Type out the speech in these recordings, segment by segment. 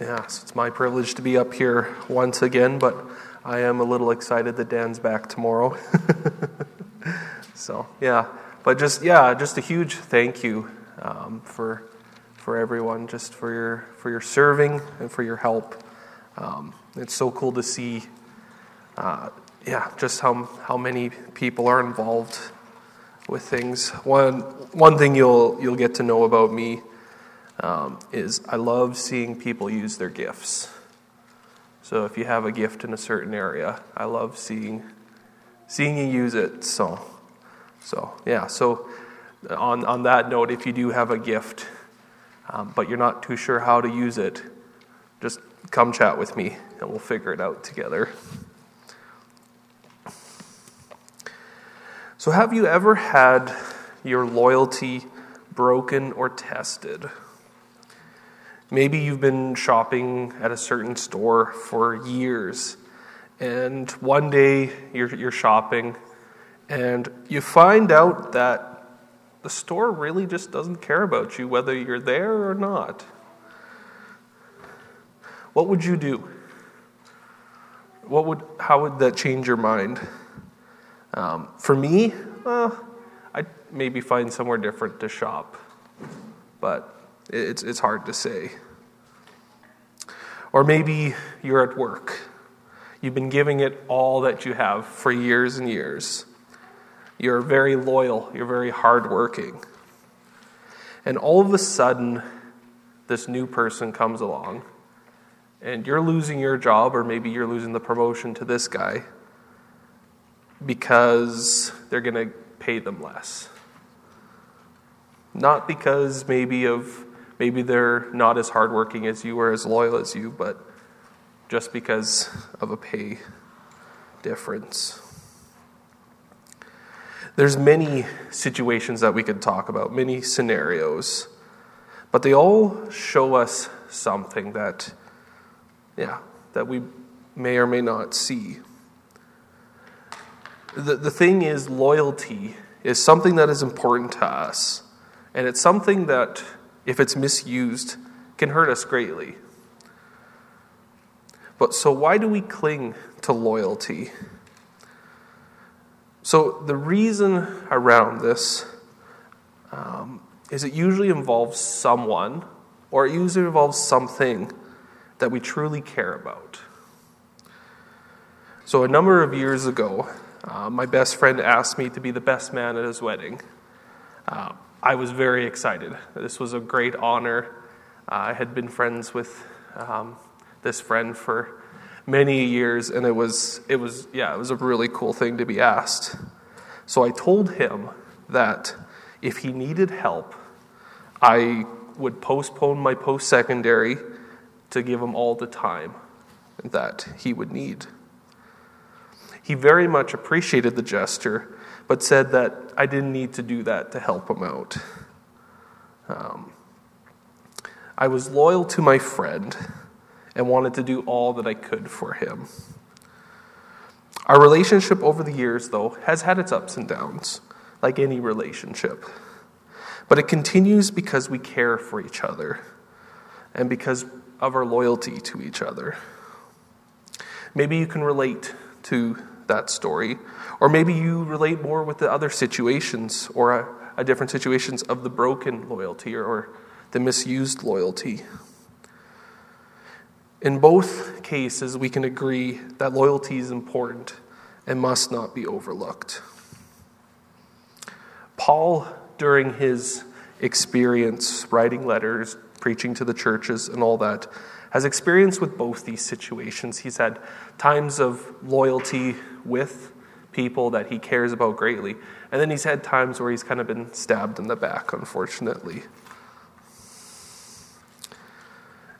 Yeah, so it's my privilege to be up here once again, but I am a little excited that Dan's back tomorrow. so, yeah, but just, yeah, just a huge thank you um, for, for everyone, just for your, for your serving and for your help. Um, it's so cool to see, uh, yeah, just how, how many people are involved with things. One, one thing you'll, you'll get to know about me um, is I love seeing people use their gifts. So if you have a gift in a certain area, I love seeing seeing you use it. So, so yeah. So on on that note, if you do have a gift, um, but you're not too sure how to use it, just come chat with me and we'll figure it out together. So, have you ever had your loyalty broken or tested? Maybe you've been shopping at a certain store for years, and one day you're, you're shopping, and you find out that the store really just doesn't care about you, whether you're there or not. What would you do? What would, how would that change your mind? Um, for me, uh, I'd maybe find somewhere different to shop, but it's, it's hard to say. Or maybe you're at work. You've been giving it all that you have for years and years. You're very loyal, you're very hardworking. And all of a sudden, this new person comes along, and you're losing your job, or maybe you're losing the promotion to this guy because they're going to pay them less. Not because maybe of maybe they're not as hardworking as you or as loyal as you, but just because of a pay difference. There's many situations that we could talk about, many scenarios, but they all show us something that, yeah, that we may or may not see. The, the thing is, loyalty is something that is important to us, and it's something that if it's misused, can hurt us greatly. But so, why do we cling to loyalty? So, the reason around this um, is it usually involves someone or it usually involves something that we truly care about. So, a number of years ago, uh, my best friend asked me to be the best man at his wedding. Uh, I was very excited. This was a great honor. Uh, I had been friends with um, this friend for many years, and it was, it was, yeah, it was a really cool thing to be asked. So I told him that if he needed help, I would postpone my post secondary to give him all the time that he would need. He very much appreciated the gesture but said that I didn't need to do that to help him out. Um, I was loyal to my friend and wanted to do all that I could for him. Our relationship over the years, though, has had its ups and downs, like any relationship. But it continues because we care for each other and because of our loyalty to each other. Maybe you can relate to that story. Or maybe you relate more with the other situations or a, a different situations of the broken loyalty or, or the misused loyalty. In both cases, we can agree that loyalty is important and must not be overlooked. Paul, during his experience writing letters, preaching to the churches, and all that, has experience with both these situations. He's had times of loyalty with people that he cares about greatly, and then he's had times where he's kind of been stabbed in the back, unfortunately.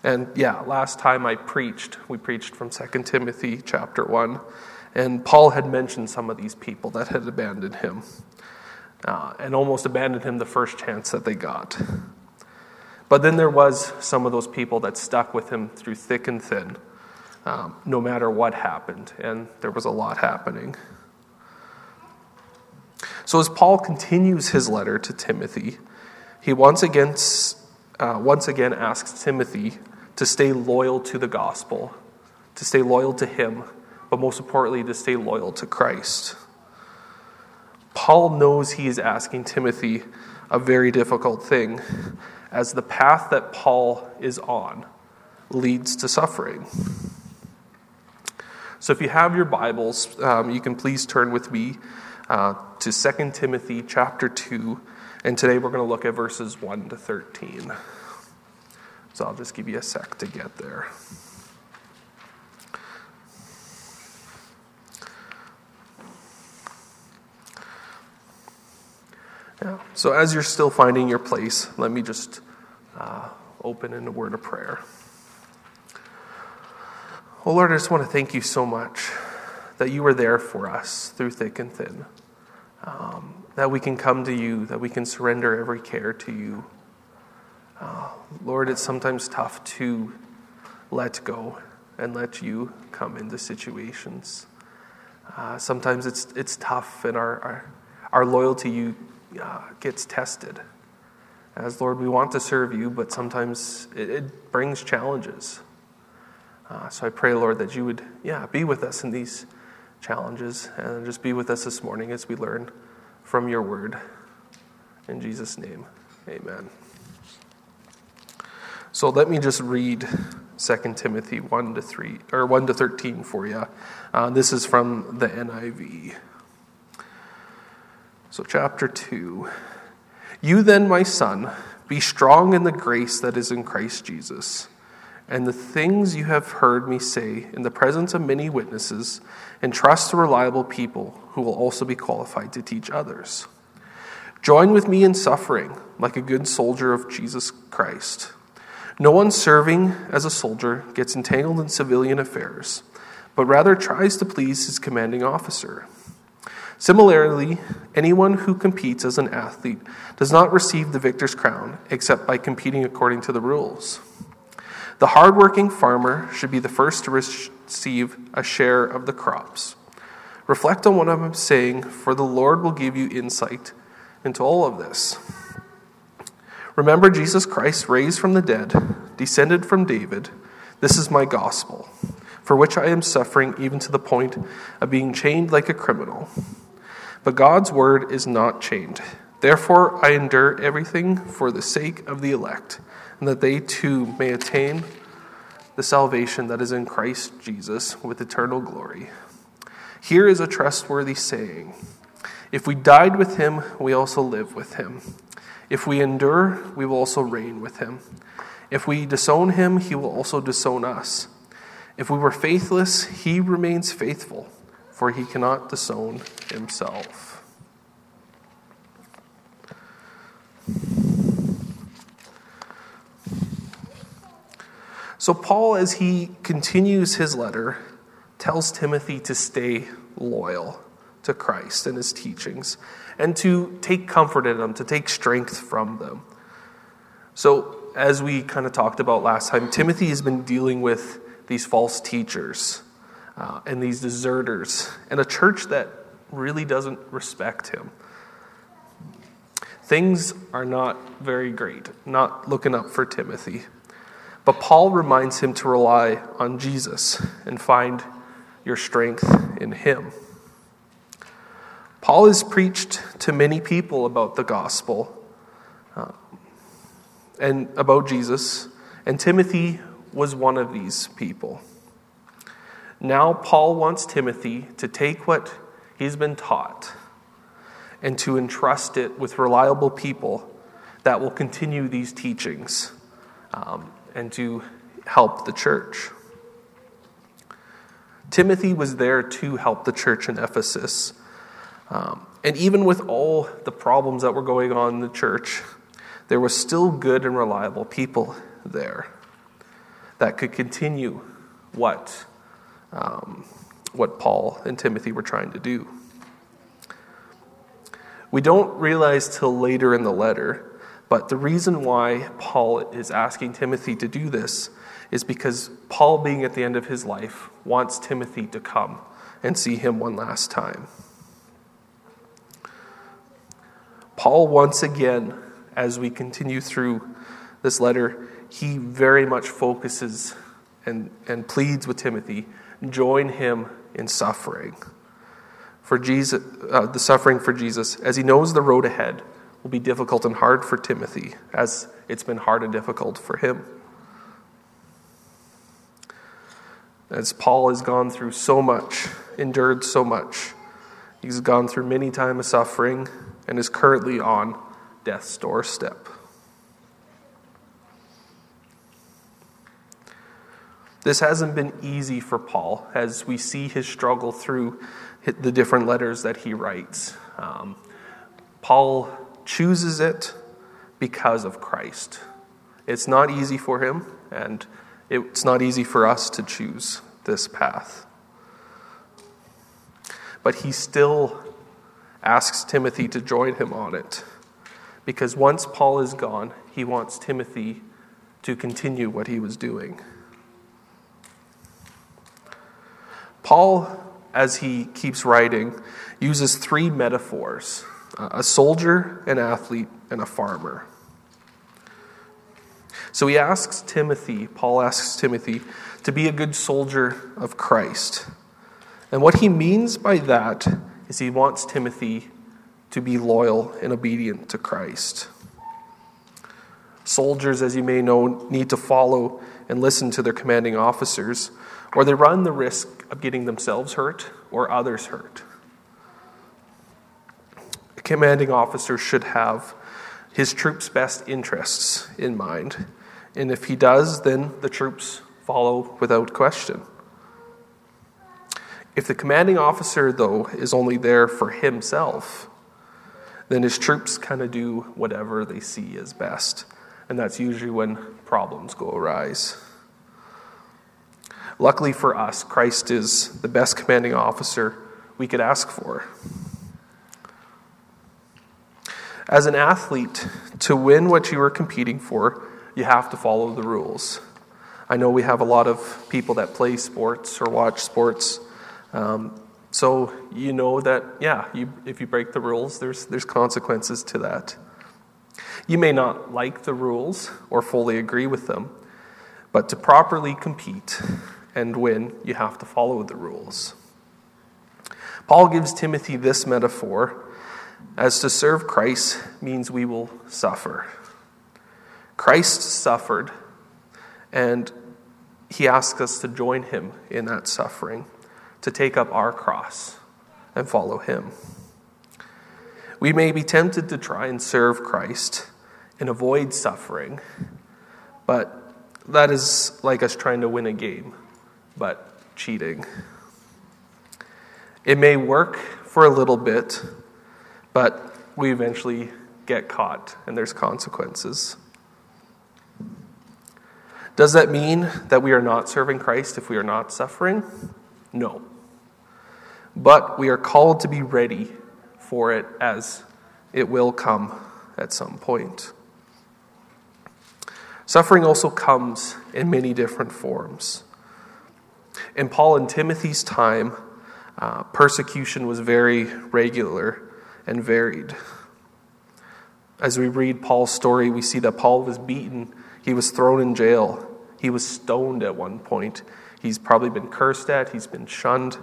And yeah, last time I preached, we preached from 2 Timothy chapter 1, and Paul had mentioned some of these people that had abandoned him uh, and almost abandoned him the first chance that they got. But then there was some of those people that stuck with him through thick and thin, um, no matter what happened, and there was a lot happening. So as Paul continues his letter to Timothy, he once again, uh, once again asks Timothy to stay loyal to the gospel, to stay loyal to Him, but most importantly, to stay loyal to Christ. Paul knows he is asking Timothy a very difficult thing, as the path that Paul is on leads to suffering. So, if you have your Bibles, um, you can please turn with me uh, to 2 Timothy chapter 2, and today we're going to look at verses 1 to 13. So, I'll just give you a sec to get there. Yeah. So, as you're still finding your place, let me just uh, open in a word of prayer. Oh Lord, I just want to thank you so much that you were there for us through thick and thin. Um, that we can come to you, that we can surrender every care to you. Uh, Lord, it's sometimes tough to let go and let you come into situations. Uh, sometimes it's, it's tough, and our, our, our loyalty you uh, gets tested. As Lord, we want to serve you, but sometimes it, it brings challenges. Uh, so I pray, Lord, that you would, yeah, be with us in these challenges and just be with us this morning as we learn from your word. In Jesus' name, amen. So let me just read 2 Timothy 1 to 3 or 1 to 13 for you. Uh, this is from the NIV. So, chapter 2. You then, my son, be strong in the grace that is in Christ Jesus. And the things you have heard me say in the presence of many witnesses, entrust to reliable people who will also be qualified to teach others. Join with me in suffering, like a good soldier of Jesus Christ. No one serving as a soldier gets entangled in civilian affairs, but rather tries to please his commanding officer. Similarly, anyone who competes as an athlete does not receive the victor's crown except by competing according to the rules. The hardworking farmer should be the first to receive a share of the crops. Reflect on what I'm saying, for the Lord will give you insight into all of this. Remember Jesus Christ, raised from the dead, descended from David. This is my gospel, for which I am suffering even to the point of being chained like a criminal. But God's word is not chained. Therefore, I endure everything for the sake of the elect, and that they too may attain the salvation that is in Christ Jesus with eternal glory. Here is a trustworthy saying If we died with him, we also live with him. If we endure, we will also reign with him. If we disown him, he will also disown us. If we were faithless, he remains faithful for he cannot disown himself. So, Paul, as he continues his letter, tells Timothy to stay loyal to Christ and his teachings and to take comfort in them, to take strength from them. So, as we kind of talked about last time, Timothy has been dealing with these false teachers uh, and these deserters, and a church that really doesn't respect him. Things are not very great, not looking up for Timothy. But Paul reminds him to rely on Jesus and find your strength in him. Paul has preached to many people about the gospel uh, and about Jesus, and Timothy was one of these people. Now, Paul wants Timothy to take what he's been taught and to entrust it with reliable people that will continue these teachings um, and to help the church. Timothy was there to help the church in Ephesus. Um, and even with all the problems that were going on in the church, there was still good and reliable people there that could continue what um, what Paul and Timothy were trying to do. We don't realize till later in the letter, but the reason why Paul is asking Timothy to do this is because Paul, being at the end of his life, wants Timothy to come and see him one last time. Paul, once again, as we continue through this letter, he very much focuses and, and pleads with Timothy join him in suffering. For Jesus, uh, the suffering for Jesus, as he knows the road ahead will be difficult and hard for Timothy, as it's been hard and difficult for him. As Paul has gone through so much, endured so much, he's gone through many times of suffering and is currently on death's doorstep. This hasn't been easy for Paul as we see his struggle through the different letters that he writes. Um, Paul chooses it because of Christ. It's not easy for him, and it's not easy for us to choose this path. But he still asks Timothy to join him on it because once Paul is gone, he wants Timothy to continue what he was doing. Paul, as he keeps writing, uses three metaphors a soldier, an athlete, and a farmer. So he asks Timothy, Paul asks Timothy, to be a good soldier of Christ. And what he means by that is he wants Timothy to be loyal and obedient to Christ. Soldiers, as you may know, need to follow and listen to their commanding officers, or they run the risk of getting themselves hurt or others hurt. A commanding officer should have his troops' best interests in mind, and if he does, then the troops follow without question. If the commanding officer, though, is only there for himself, then his troops kind of do whatever they see as best. And that's usually when problems go arise. Luckily for us, Christ is the best commanding officer we could ask for. As an athlete, to win what you are competing for, you have to follow the rules. I know we have a lot of people that play sports or watch sports. Um, so you know that, yeah, you, if you break the rules, there's, there's consequences to that. You may not like the rules or fully agree with them, but to properly compete, and when, you have to follow the rules. Paul gives Timothy this metaphor as to serve Christ means we will suffer. Christ suffered, and he asks us to join him in that suffering, to take up our cross and follow him. We may be tempted to try and serve Christ and avoid suffering, but that is like us trying to win a game but cheating. It may work for a little bit, but we eventually get caught and there's consequences. Does that mean that we are not serving Christ if we are not suffering? No. But we are called to be ready for it as it will come at some point. Suffering also comes in many different forms. In Paul and Timothy's time, uh, persecution was very regular and varied. As we read Paul's story, we see that Paul was beaten, he was thrown in jail, he was stoned at one point, he's probably been cursed at, he's been shunned.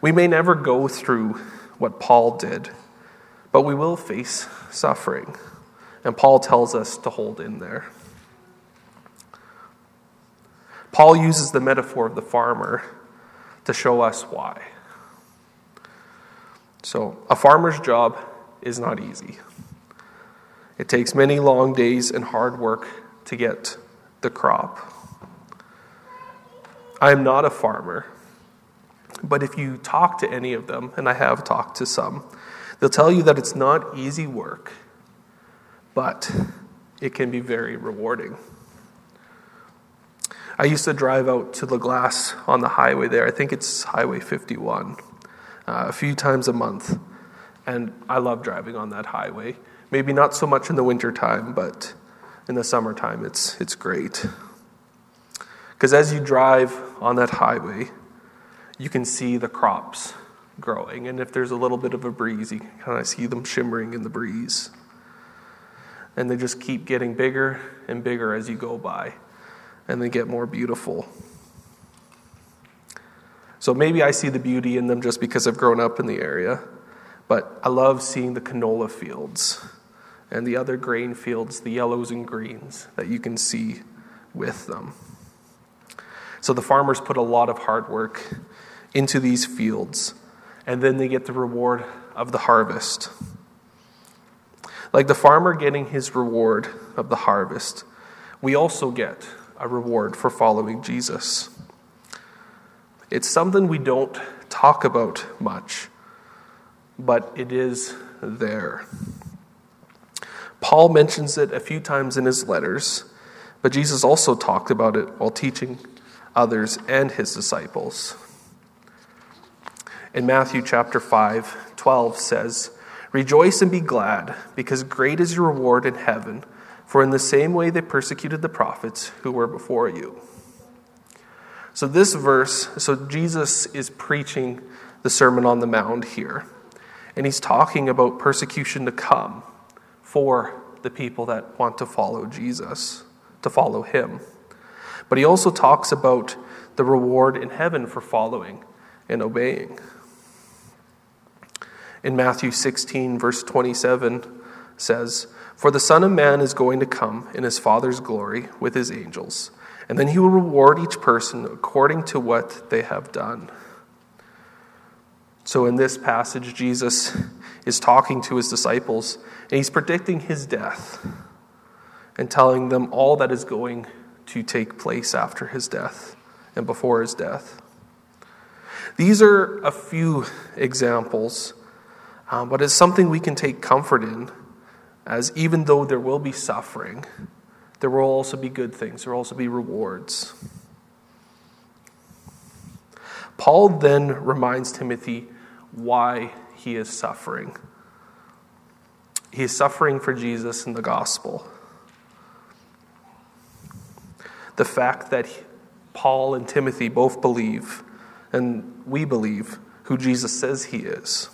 We may never go through what Paul did, but we will face suffering. And Paul tells us to hold in there. Paul uses the metaphor of the farmer to show us why. So, a farmer's job is not easy. It takes many long days and hard work to get the crop. I am not a farmer, but if you talk to any of them, and I have talked to some, they'll tell you that it's not easy work, but it can be very rewarding. I used to drive out to La Glace on the highway there. I think it's Highway 51, uh, a few times a month. And I love driving on that highway. Maybe not so much in the wintertime, but in the summertime, it's, it's great. Because as you drive on that highway, you can see the crops growing. And if there's a little bit of a breeze, you can kind of see them shimmering in the breeze. and they just keep getting bigger and bigger as you go by, and they get more beautiful. So maybe I see the beauty in them just because I've grown up in the area, but I love seeing the canola fields and the other grain fields, the yellows and greens that you can see with them. So the farmers put a lot of hard work into these fields, and then they get the reward of the harvest. Like the farmer getting his reward of the harvest, we also get a reward for following Jesus. It's something we don't talk about much, but it is there. Paul mentions it a few times in his letters, but Jesus also talked about it while teaching others and his disciples. In Matthew chapter 5, 12 says, Rejoice and be glad, because great is your reward in heaven, for in the same way they persecuted the prophets who were before you. So, this verse, so Jesus is preaching the Sermon on the Mount here, and he's talking about persecution to come for the people that want to follow Jesus, to follow him. But he also talks about the reward in heaven for following and obeying in Matthew 16, verse 27, says, For the Son of Man is going to come in his Father's glory with his angels, and then he will reward each person according to what they have done. So, in this passage, Jesus is talking to his disciples, and he's predicting his death and telling them all that is going to take place after his death and before his death. These are a few examples um, but it's something we can take comfort in, as even though there will be suffering, there will also be good things, there will also be rewards. Paul then reminds Timothy why he is suffering. He is suffering for Jesus and the gospel. The fact that Paul and Timothy both believe, and we believe, who Jesus says he is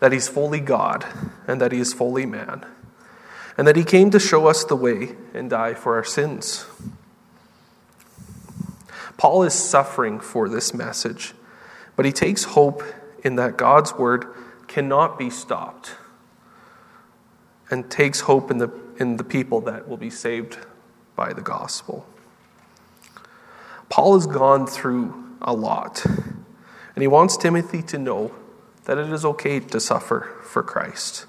that he's fully God and that he is fully man, and that he came to show us the way and die for our sins. Paul is suffering for this message, but he takes hope in that God's word cannot be stopped and takes hope in the, in the people that will be saved by the gospel. Paul has gone through a lot, and he wants Timothy to know that it is okay to suffer for Christ.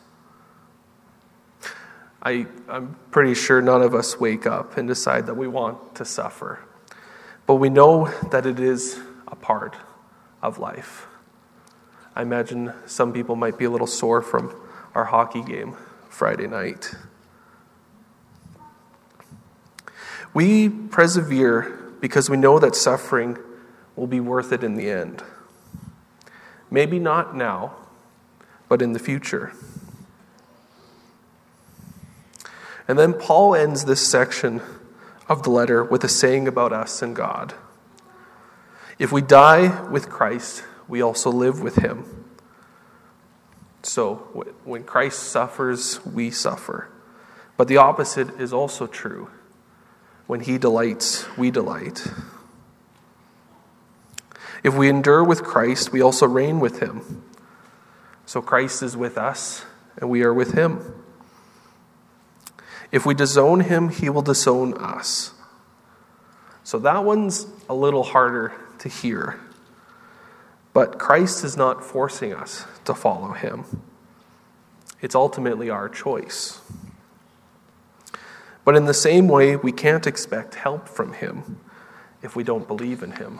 I, I'm pretty sure none of us wake up and decide that we want to suffer. But we know that it is a part of life. I imagine some people might be a little sore from our hockey game Friday night. We persevere because we know that suffering will be worth it in the end. Maybe not now, but in the future. And then Paul ends this section of the letter with a saying about us and God. If we die with Christ, we also live with him. So when Christ suffers, we suffer. But the opposite is also true. When he delights, we delight. If we endure with Christ, we also reign with him. So Christ is with us, and we are with him. If we disown him, he will disown us. So that one's a little harder to hear. But Christ is not forcing us to follow him, it's ultimately our choice. But in the same way, we can't expect help from him if we don't believe in him.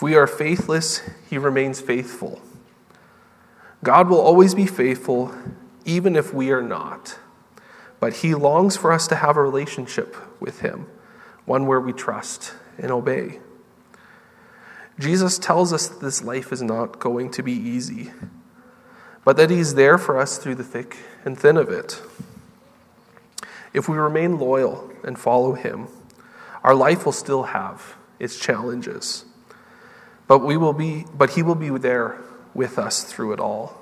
If we are faithless, he remains faithful. God will always be faithful, even if we are not. But He longs for us to have a relationship with Him, one where we trust and obey. Jesus tells us that this life is not going to be easy, but that He's there for us through the thick and thin of it. If we remain loyal and follow Him, our life will still have its challenges. But we will be but he will be there with us through it all.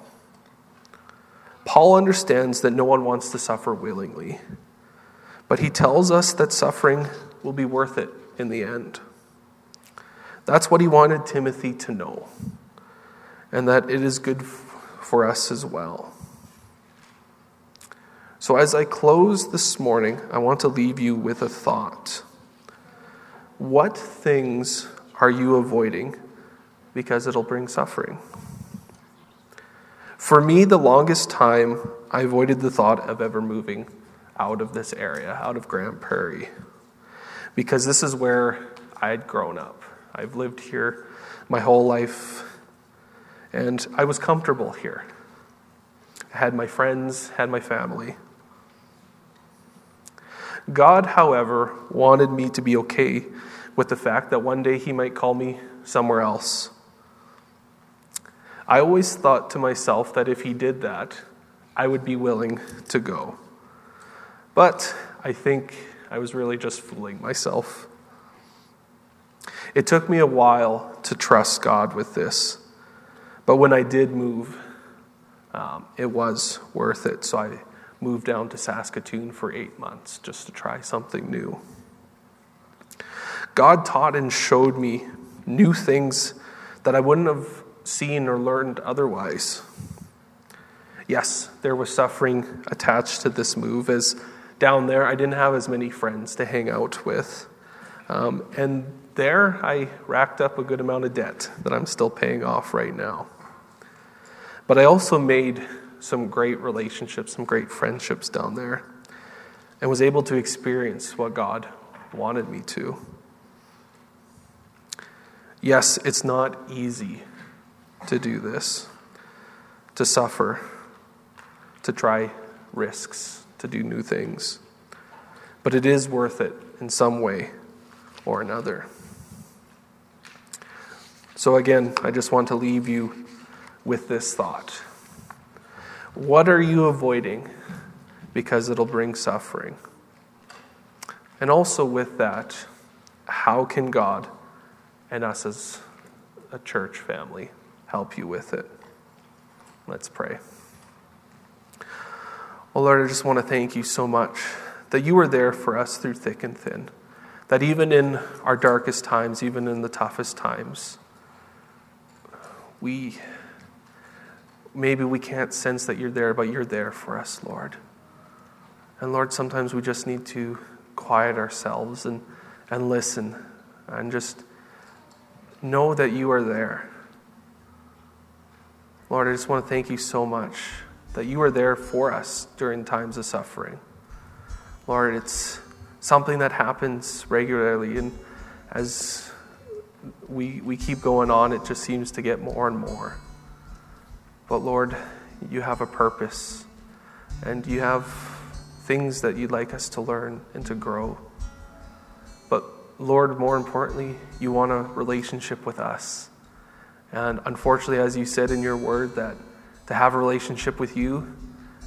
Paul understands that no one wants to suffer willingly, but he tells us that suffering will be worth it in the end. That's what he wanted Timothy to know, and that it is good for us as well. So, as I close this morning, I want to leave you with a thought. What things are you avoiding because it'll bring suffering? For me, the longest time, I avoided the thought of ever moving out of this area, out of Grande Prairie, because this is where I'd grown up. I've lived here my whole life, and I was comfortable here. I had my friends, had my family. God, however, wanted me to be okay with the fact that one day he might call me somewhere else. I always thought to myself that if he did that, I would be willing to go. But I think I was really just fooling myself. It took me a while to trust God with this, but when I did move, um, it was worth it. So I moved down to Saskatoon for eight months just to try something new. God taught and showed me new things that I wouldn't have seen or learned otherwise. Yes, there was suffering attached to this move, as down there I didn't have as many friends to hang out with. Um, and there I racked up a good amount of debt that I'm still paying off right now. But I also made some great relationships, some great friendships down there, and was able to experience what God wanted me to. Yes, it's not easy to do this, to suffer, to try risks, to do new things. But it is worth it in some way or another. So, again, I just want to leave you with this thought. What are you avoiding because it'll bring suffering? And also, with that, how can God and us as a church family help you with it. Let's pray. Well, Lord, I just want to thank you so much that you were there for us through thick and thin. That even in our darkest times, even in the toughest times, we maybe we can't sense that you're there, but you're there for us, Lord. And Lord, sometimes we just need to quiet ourselves and, and listen and just know that you are there. Lord, I just want to thank you so much that you are there for us during times of suffering. Lord, it's something that happens regularly, and as we, we keep going on, it just seems to get more and more. But Lord, you have a purpose, and you have things that you'd like us to learn and to grow. But Lord, more importantly, you want a relationship with us. And unfortunately, as you said in your word, that to have a relationship with you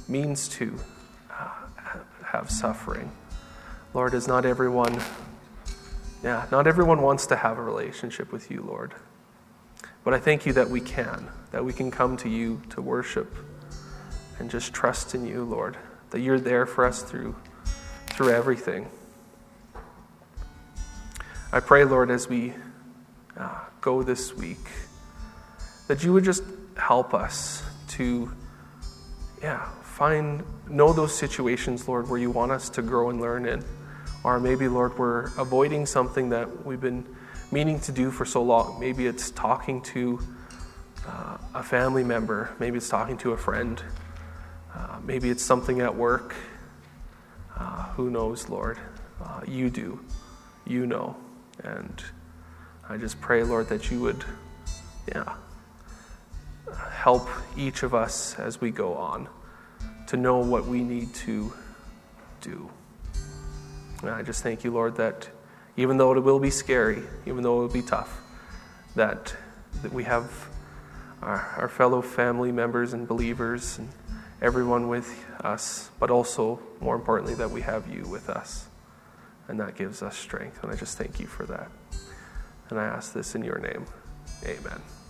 means to uh, have suffering. Lord, is not everyone, yeah, not everyone wants to have a relationship with you, Lord. But I thank you that we can, that we can come to you to worship and just trust in you, Lord, that you're there for us through through everything. I pray, Lord, as we uh, go this week, that you would just help us to, yeah, find, know those situations, Lord, where you want us to grow and learn in. Or maybe, Lord, we're avoiding something that we've been meaning to do for so long. Maybe it's talking to uh, a family member, maybe it's talking to a friend, uh, maybe it's something at work. Uh, who knows, Lord? Uh, you do. You know. And I just pray, Lord, that you would, yeah, help each of us as we go on to know what we need to do. And I just thank you, Lord, that even though it will be scary, even though it will be tough, that, that we have our, our fellow family members and believers and everyone with us, but also, more importantly, that we have you with us. And that gives us strength. And I just thank you for that. And I ask this in your name. Amen.